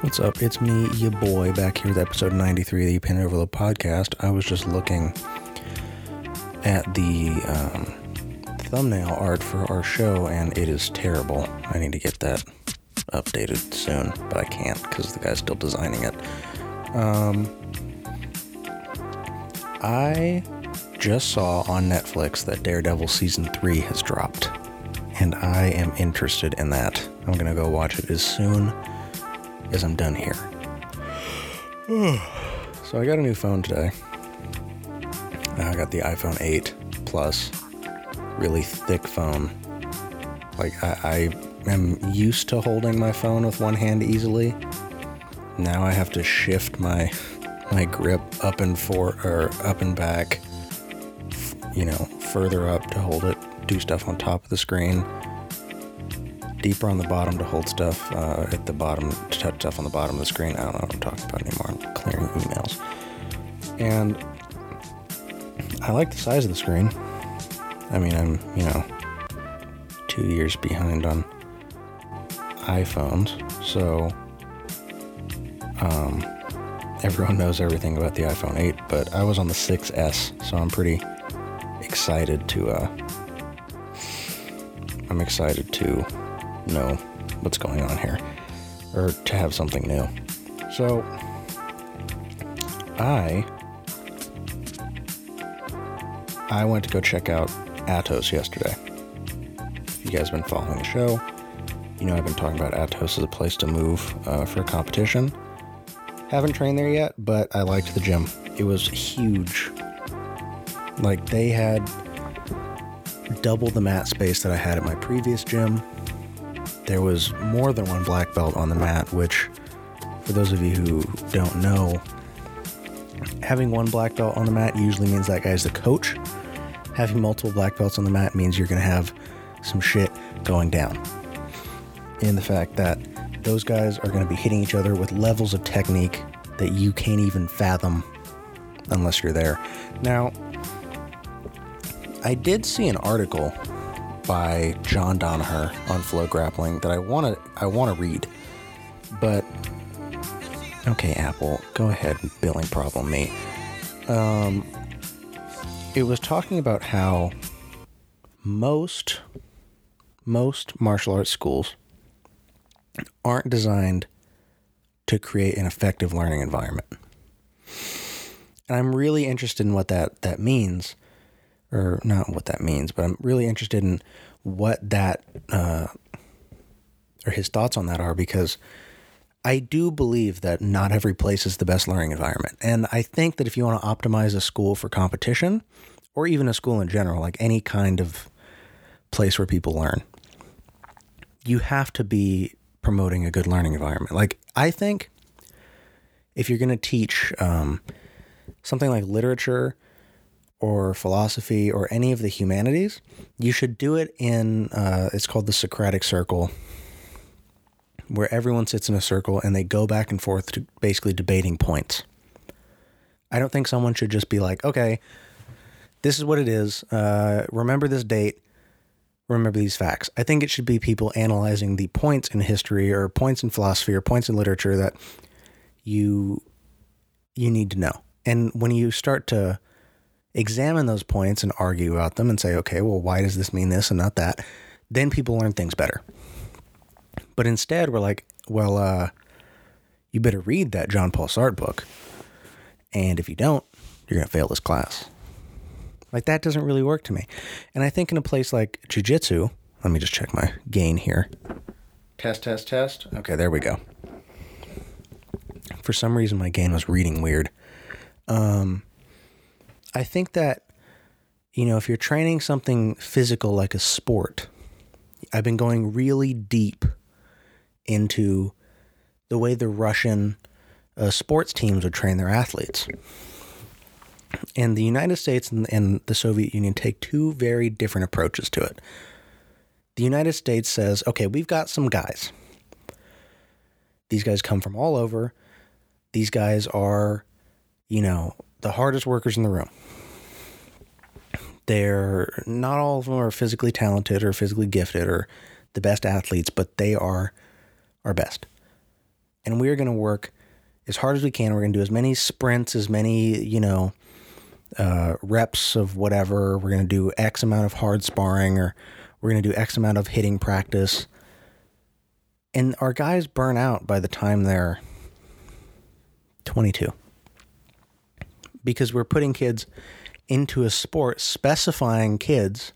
What's up? It's me, your boy, back here with episode 93 of the Pin Overload podcast. I was just looking at the um, thumbnail art for our show, and it is terrible. I need to get that updated soon, but I can't because the guy's still designing it. Um, I just saw on Netflix that Daredevil season 3 has dropped, and I am interested in that. I'm gonna go watch it as soon as I'm done here. so I got a new phone today. Uh, I got the iPhone 8 Plus, really thick phone. Like I, I am used to holding my phone with one hand easily. Now I have to shift my my grip up and for or up and back, you know, further up to hold it, do stuff on top of the screen deeper on the bottom to hold stuff uh, at the bottom, to touch stuff on the bottom of the screen. I don't know what I'm talking about anymore. I'm clearing emails. And I like the size of the screen. I mean, I'm, you know, two years behind on iPhones. So, um, everyone knows everything about the iPhone 8, but I was on the 6S, so I'm pretty excited to, uh, I'm excited to know what's going on here or to have something new. So I I went to go check out Atos yesterday. If you guys have been following the show, you know I've been talking about Atos as a place to move uh, for a competition. Haven't trained there yet, but I liked the gym. It was huge. Like they had double the mat space that I had at my previous gym there was more than one black belt on the mat, which, for those of you who don't know, having one black belt on the mat usually means that guy's the coach. Having multiple black belts on the mat means you're going to have some shit going down. In the fact that those guys are going to be hitting each other with levels of technique that you can't even fathom unless you're there. Now, I did see an article by John Danaher on FloGrappling that I want to I want to read. But okay, Apple, go ahead and billing problem me. Um, it was talking about how most most martial arts schools aren't designed to create an effective learning environment. And I'm really interested in what that that means or not what that means, but I'm really interested in what that uh, or his thoughts on that are because I do believe that not every place is the best learning environment. And I think that if you want to optimize a school for competition or even a school in general, like any kind of place where people learn, you have to be promoting a good learning environment. Like, I think if you're going to teach um, something like literature, or philosophy or any of the humanities, you should do it in, uh, it's called the Socratic Circle, where everyone sits in a circle and they go back and forth to basically debating points. I don't think someone should just be like, okay, this is what it is. Uh, remember this date. Remember these facts. I think it should be people analyzing the points in history or points in philosophy or points in literature that you you need to know. And when you start to examine those points and argue about them and say, okay, well, why does this mean this and not that? Then people learn things better. But instead, we're like, well, uh, you better read that John Paul Sartre book. And if you don't, you're going to fail this class. Like, that doesn't really work to me. And I think in a place like Jiu Jitsu, let me just check my gain here. Test, test, test. Okay, there we go. For some reason, my gain was reading weird. Um, I think that, you know, if you're training something physical like a sport, I've been going really deep into the way the Russian uh, sports teams would train their athletes. And the United States and, and the Soviet Union take two very different approaches to it. The United States says, okay, we've got some guys. These guys come from all over. These guys are, you know, the hardest workers in the room. They're not all of them are physically talented or physically gifted or the best athletes, but they are our best. and we're going to work as hard as we can. We're going to do as many sprints, as many, you know, uh, reps of whatever. We're going to do X amount of hard sparring, or we're going to do X amount of hitting practice. And our guys burn out by the time they're 22 because we're putting kids into a sport specifying kids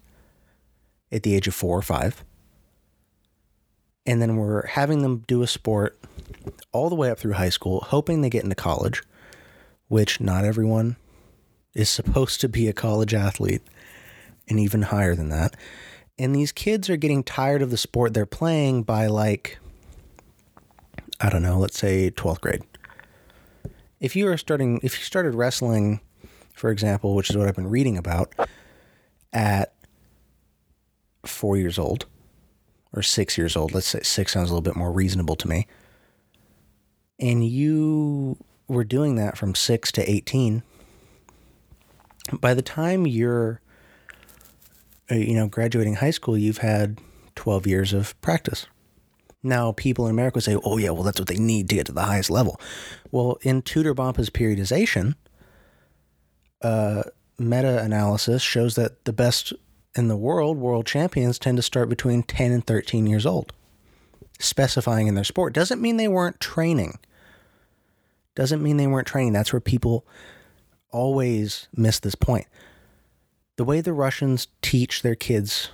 at the age of four or five. And then we're having them do a sport all the way up through high school, hoping they get into college, which not everyone is supposed to be a college athlete, and even higher than that. And these kids are getting tired of the sport they're playing by like, I don't know, let's say 12th grade. If you are starting, if you started wrestling, for example, which is what I've been reading about, at four years old or six years old, let's say six sounds a little bit more reasonable to me, and you were doing that from six to 18, by the time you're, uh, you know, graduating high school, you've had 12 years of practice. Now, people in America say, oh, yeah, well, that's what they need to get to the highest level. Well, in Tudor Bompa's periodization, uh, meta analysis shows that the best in the world, world champions, tend to start between 10 and 13 years old, specifying in their sport. Doesn't mean they weren't training. Doesn't mean they weren't training. That's where people always miss this point. The way the Russians teach their kids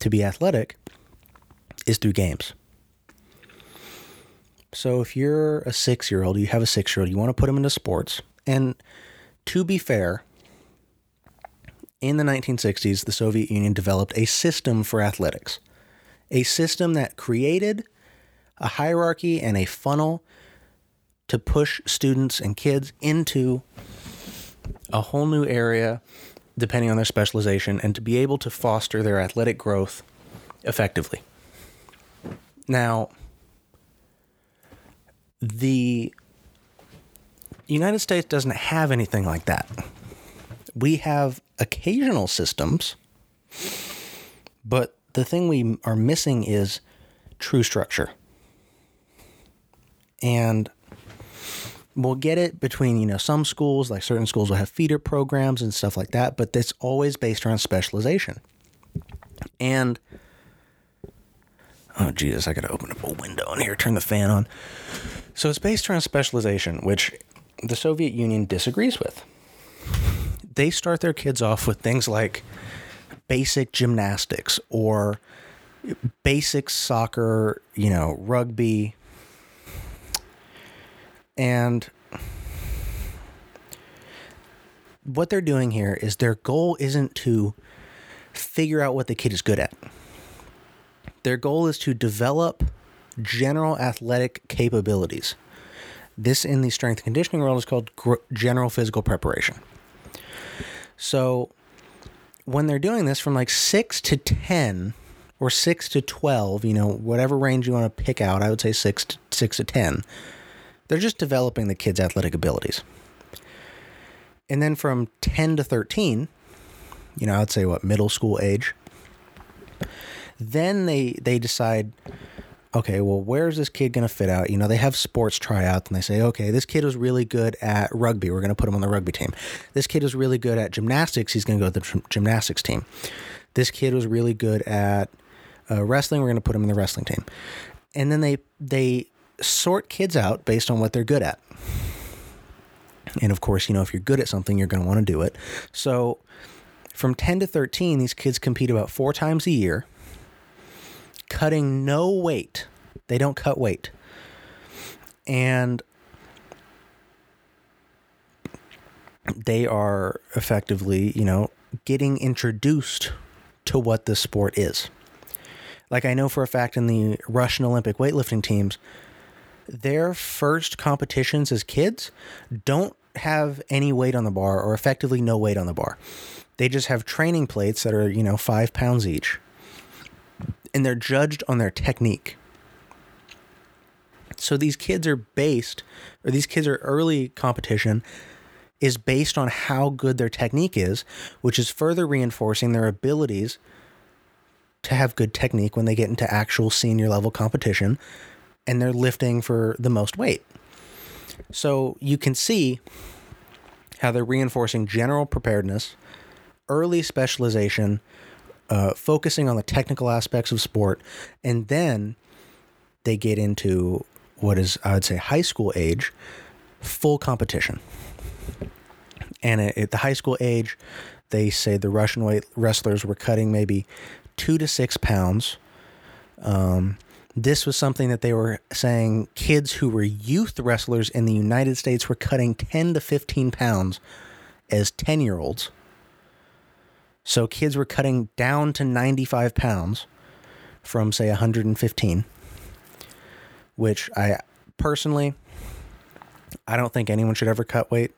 to be athletic is through games. So if you're a six year old, you have a six year old, you want to put them into sports. And to be fair, in the 1960s, the Soviet Union developed a system for athletics, a system that created a hierarchy and a funnel to push students and kids into a whole new area depending on their specialization and to be able to foster their athletic growth effectively. Now, the United States doesn't have anything like that. We have occasional systems, but the thing we are missing is true structure. And we'll get it between, you know, some schools, like certain schools will have feeder programs and stuff like that, but that's always based around specialization. And oh Jesus, I gotta open up a window in here, turn the fan on. So it's based around specialization, which the Soviet Union disagrees with. They start their kids off with things like basic gymnastics or basic soccer, you know, rugby. And what they're doing here is their goal isn't to figure out what the kid is good at. Their goal is to develop general athletic capabilities. This in the strength conditioning world is called gr- general physical preparation. So when they're doing this from like 6 to 10 or 6 to 12, you know, whatever range you want to pick out, I would say 6 to, 6 to 10. They're just developing the kids' athletic abilities. And then from 10 to 13, you know, I'd say what, middle school age, then they they decide okay, well, where's this kid going to fit out? You know, they have sports tryouts and they say, okay, this kid was really good at rugby. We're going to put him on the rugby team. This kid was really good at gymnastics. He's going to go to the gymnastics team. This kid was really good at uh, wrestling. We're going to put him in the wrestling team. And then they they sort kids out based on what they're good at. And of course, you know, if you're good at something, you're going to want to do it. So from 10 to 13, these kids compete about four times a year cutting no weight. They don't cut weight. And they are effectively, you know, getting introduced to what the sport is. Like I know for a fact in the Russian Olympic weightlifting teams, their first competitions as kids don't have any weight on the bar or effectively no weight on the bar. They just have training plates that are, you know, five pounds each and they're judged on their technique. So these kids are based, or these kids are early competition is based on how good their technique is, which is further reinforcing their abilities to have good technique when they get into actual senior level competition. and they're lifting for the most weight. So you can see how they're reinforcing general preparedness, early specialization, uh, focusing on the technical aspects of sport, and then they get into what is, I would say, high school age, full competition. And at, the high school age, they say the Russian weight wrestlers were cutting maybe two to six pounds. Um, this was something that they were saying kids who were youth wrestlers in the United States were cutting 10 to 15 pounds as 10 year olds. So kids were cutting down to 95 pounds from, say, 115, which I personally, I don't think anyone should ever cut weight.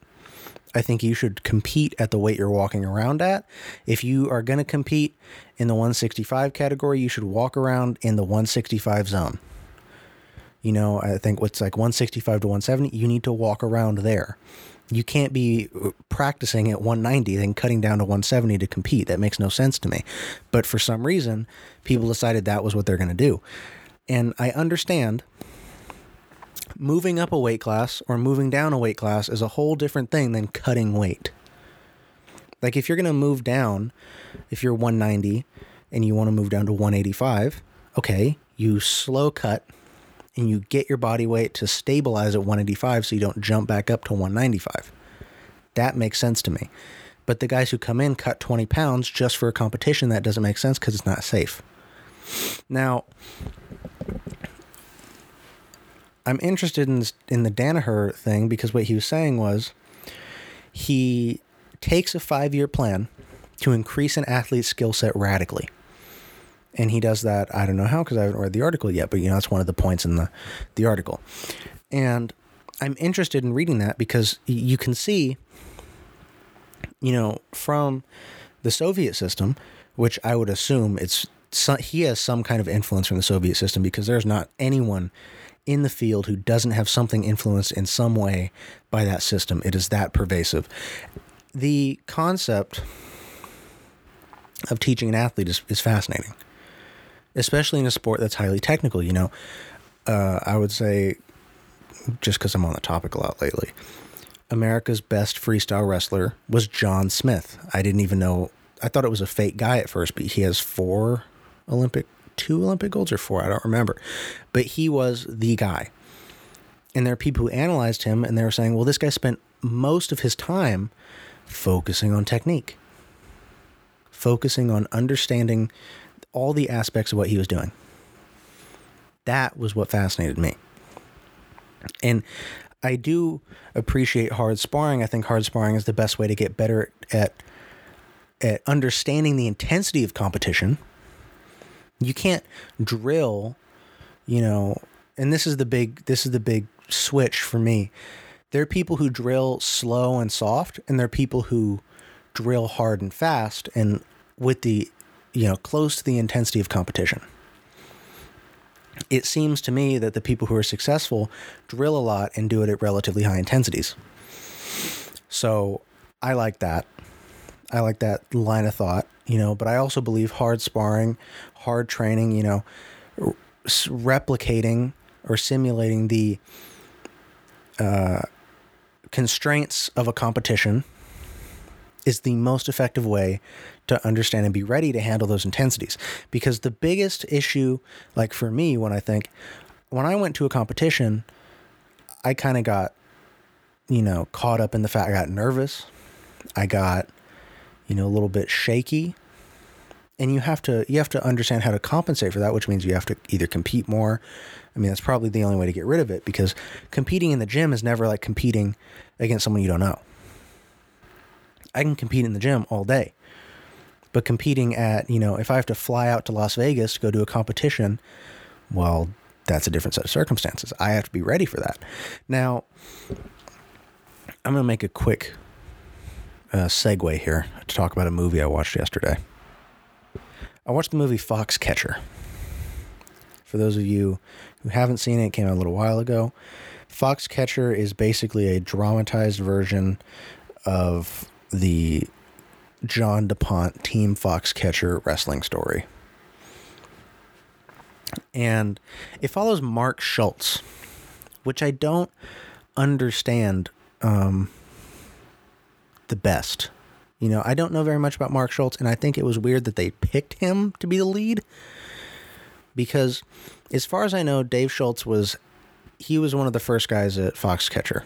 I think you should compete at the weight you're walking around at. If you are going to compete in the 165 category, you should walk around in the 165 zone. You know, I think what's like 165 to 170, you need to walk around there. You can't be uh, practicing at 190 then cutting down to 170 to compete. That makes no sense to me. But for some reason, people decided that was what they're going to do. And I understand moving up a weight class or moving down a weight class is a whole different thing than cutting weight. Like if you're going to move down, if you're 190 and you want to move down to 185, okay, you slow cut and you get your body weight to stabilize at 185 so you don't jump back up to 195. That makes sense to me. But the guys who come in cut 20 pounds just for a competition, that doesn't make sense because it's not safe. Now, I'm interested in in the Danaher thing because what he was saying was he takes a five year plan to increase an athlete's skill set radically. And he does that. I don't know how because I haven't read the article yet, but you know that's one of the points in the the article. And I'm interested in reading that because you can see, you know, from the Soviet system, which I would assume it's he has some kind of influence from the Soviet system because there's not anyone in the field who doesn't have something influenced in some way by that system. It is that pervasive. The concept of teaching an athlete is, is fascinating, especially in a sport that's highly technical. You know, uh, I would say, just because I'm on the topic a lot lately, America's best freestyle wrestler was John Smith. I didn't even know, I thought it was a fake guy at first, but he has four Olympic two Olympic golds or four, I don't remember. But he was the guy. And there are people who analyzed him and they were saying, well, this guy spent most of his time focusing on technique, focusing on understanding all the aspects of what he was doing. That was what fascinated me. And I do appreciate hard sparring. I think hard sparring is the best way to get better at at understanding the intensity of competition you can't drill, you know, and this is the big this is the big switch for me. There are people who drill slow and soft, and there are people who drill hard and fast and with the you know close to the intensity of competition. It seems to me that the people who are successful drill a lot and do it at relatively high intensities. So I like that. I like that line of thought, you know, but I also believe hard sparring, hard training, you know, replicating or simulating the uh, constraints of a competition is the most effective way to understand and be ready to handle those intensities. Because the biggest issue, like for me, when I think, when I went to a competition, I kind of got, you know, caught up in the fact I got nervous. I got, you know, a little bit shaky and you have to you have to understand how to compensate for that which means you have to either compete more i mean that's probably the only way to get rid of it because competing in the gym is never like competing against someone you don't know i can compete in the gym all day but competing at you know if i have to fly out to las vegas to go to a competition well that's a different set of circumstances i have to be ready for that now i'm going to make a quick uh, segue here to talk about a movie i watched yesterday I watched the movie Foxcatcher. For those of you who haven't seen it, it came out a little while ago. Foxcatcher is basically a dramatized version of the John DuPont Team Foxcatcher wrestling story. And it follows Mark Schultz, which I don't understand um, the best. You know, I don't know very much about Mark Schultz, and I think it was weird that they picked him to be the lead because, as far as I know, Dave Schultz was he was one of the first guys at Foxcatcher.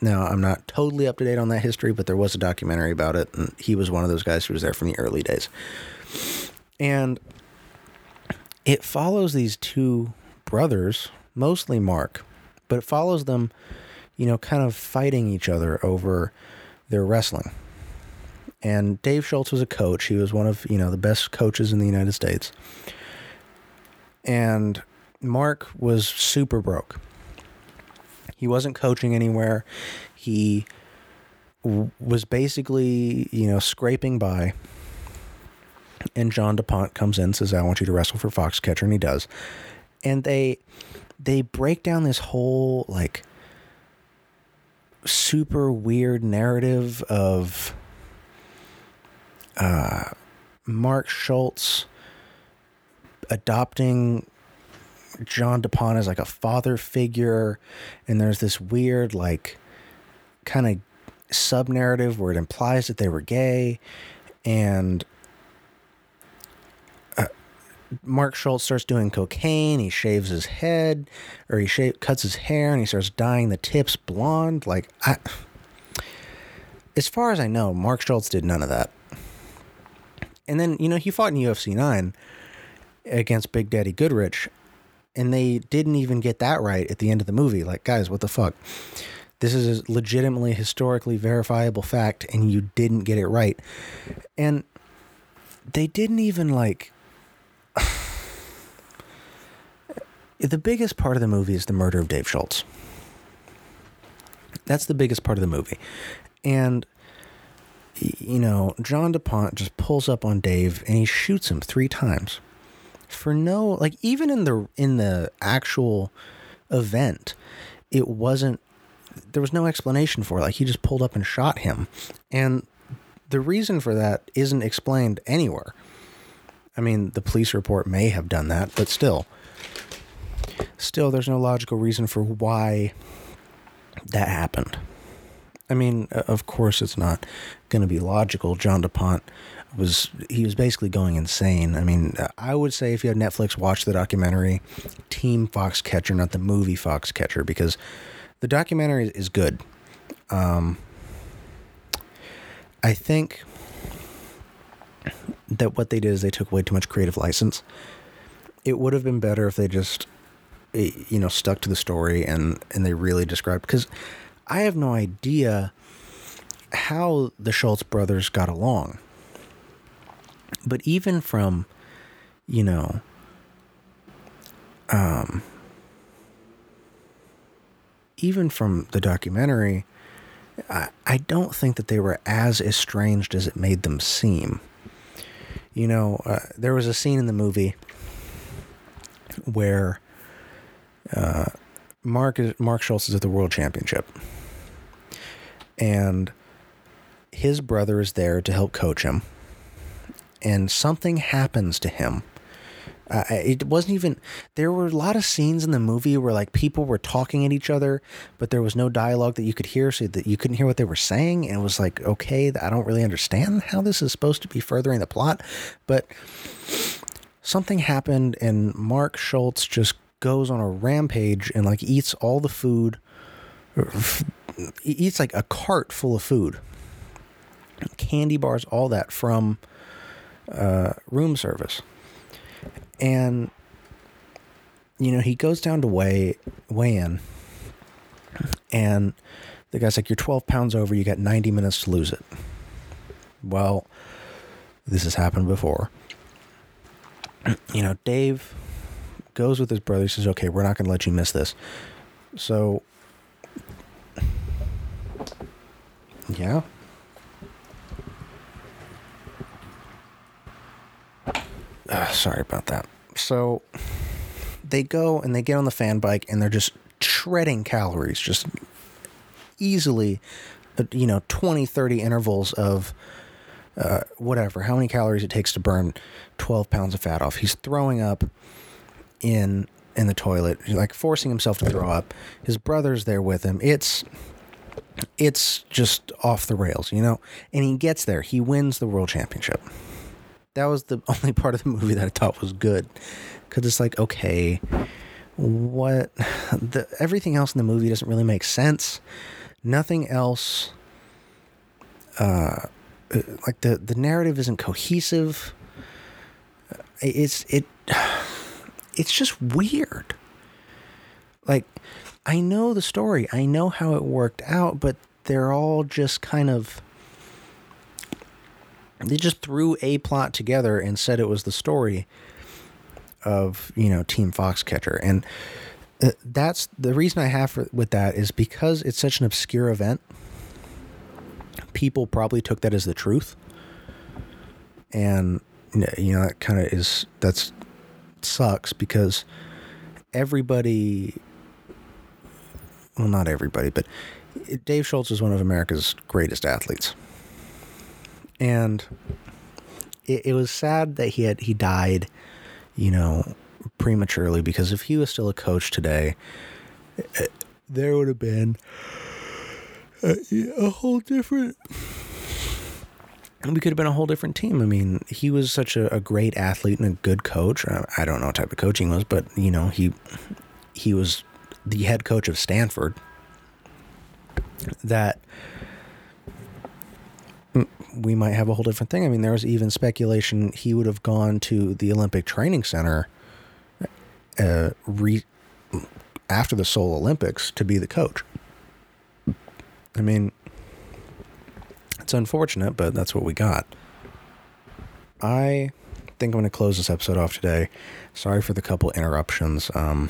Now, I'm not totally up to date on that history, but there was a documentary about it, and he was one of those guys who was there from the early days. And it follows these two brothers, mostly Mark, but it follows them, you know, kind of fighting each other over their wrestling. And Dave Schultz was a coach. He was one of, you know, the best coaches in the United States. And Mark was super broke. He wasn't coaching anywhere. He was basically, you know, scraping by. And John DuPont comes in, and says, "I want you to wrestle for Foxcatcher," and he does. And they they break down this whole like super weird narrative of uh, Mark Schultz adopting John DuPont as like a father figure, and there's this weird like kind of sub narrative where it implies that they were gay, and uh, Mark Schultz starts doing cocaine. He shaves his head, or he shave, cuts his hair, and he starts dyeing the tips blonde. Like I, as far as I know, Mark Schultz did none of that. And then you know he fought in UFC nine against Big Daddy Goodridge, and they didn't even get that right at the end of the movie. Like, guys, what the fuck? This is a legitimately historically verifiable fact, and you didn't get it right. And they didn't even like. the biggest part of the movie is the murder of Dave Schultz. That's the biggest part of the movie. And, you know, John DuPont just pulls up on Dave and he shoots him three times for no like even in the in the actual event it wasn't there was no explanation for it. Like he just pulled up and shot him. And the reason for that isn't explained anywhere. I mean the police report may have done that but still. Still there's no logical reason for why that happened i mean of course it's not going to be logical john dupont was he was basically going insane. I mean, I would say if you had Netflix, watch the documentary Team Foxcatcher, not the movie Foxcatcher, because the documentary is good. Um, I think that what they did is they took way too much creative license. It would have been better if they just, eh, you know, stuck to the story and and they really described because I have no idea how the Schultz brothers got along but even from, you know, um, even from the documentary, I, I don't think that they were as estranged as it made them seem. You know, uh, there was a scene in the movie where uh, Mark Mark Schultz is at the World Championship, and his brother is there to help coach him and something happens to him. Uh, it wasn't even there were a lot of scenes in the movie where like people were talking at each other but there was no dialogue that you could hear so that you couldn't hear what they were saying and it was like okay i don't really understand how this is supposed to be furthering the plot but something happened and mark schultz just goes on a rampage and like eats all the food he eats like a cart full of food candy bars all that from uh, room service. And, you know, he goes down to weigh, weigh in, and the guy's like, You're 12 pounds over, you got 90 minutes to lose it. Well, this has happened before. You know, Dave goes with his brother. He says, Okay, we're not going to let you miss this. So, yeah. Uh, sorry about that. So they go and they get on the fan bike and they're just shredding calories, just easily, uh, you know, 20, 30 intervals of uh, whatever, how many calories it takes to burn 12 pounds of fat off. He's throwing up. in in the toilet, like forcing himself to throw up. His brother's there with him. It's it's just off the rails, you know? And he gets there. He wins the world championship. That was the only part of the movie that I thought was good. Cuz it's like, okay, what the everything else in the movie doesn't really make sense. Nothing else uh like the the narrative isn't cohesive. It's it it's just weird. Like I know the story. I know how it worked out, but they're all just kind of they just threw a plot together and said it was the story of, you know, Team Foxcatcher. And uh, that's the reason I have for, with that is because it's such an obscure event. People probably took that as the truth. And you know, that kind of is that's sucks because everybody well, not everybody, but Dave Schultz is one of America's greatest athletes. And it, it was sad that he had he died, you know, prematurely because if he was still a coach today, eh, there would have been a, a whole different we could have been a whole different team. I mean, he was such a, a, great athlete and a good coach. I don't know what type of coaching was, but you know, he he was the head coach of Stanford, that we might have a whole different thing. I mean, there was even speculation he would have gone to the Olympic Training Center uh, re- after the Seoul Olympics to be the coach. I mean, it's unfortunate, but that's what we got. I think I'm going to close this episode off today. Sorry for the couple interruptions. Um,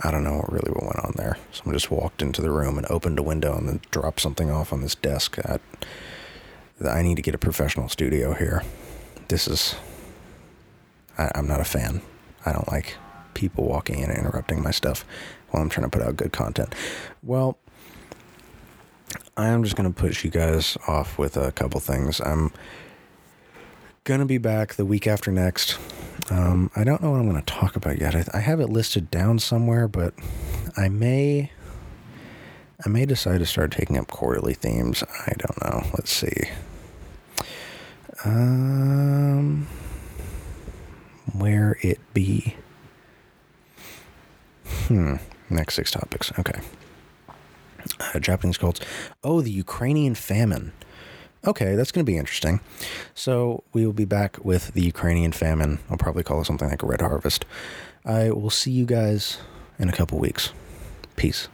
I don't know what really what went on there. Someone just walked into the room and opened a window and then dropped something off on this desk. I, I need to get a professional studio here. This is. I, I'm not a fan. I don't like people walking in and interrupting my stuff while I'm trying to put out good content. Well, I am just going to push you guys off with a couple things. I'm to be back the week after next um, I don't know what I'm going to talk about yet. I, I have it listed down somewhere, but I may I may decide to start taking up quarterly themes. I don't know. Let's see. Um, where it be? Hmm. Next six topics. Okay. Uh, Japanese cults. Oh, the Ukrainian famine. Okay, that's going to be interesting. So we will be back with the Ukrainian famine. I'll probably call it something like a red harvest. I will see you guys in a couple weeks. Peace.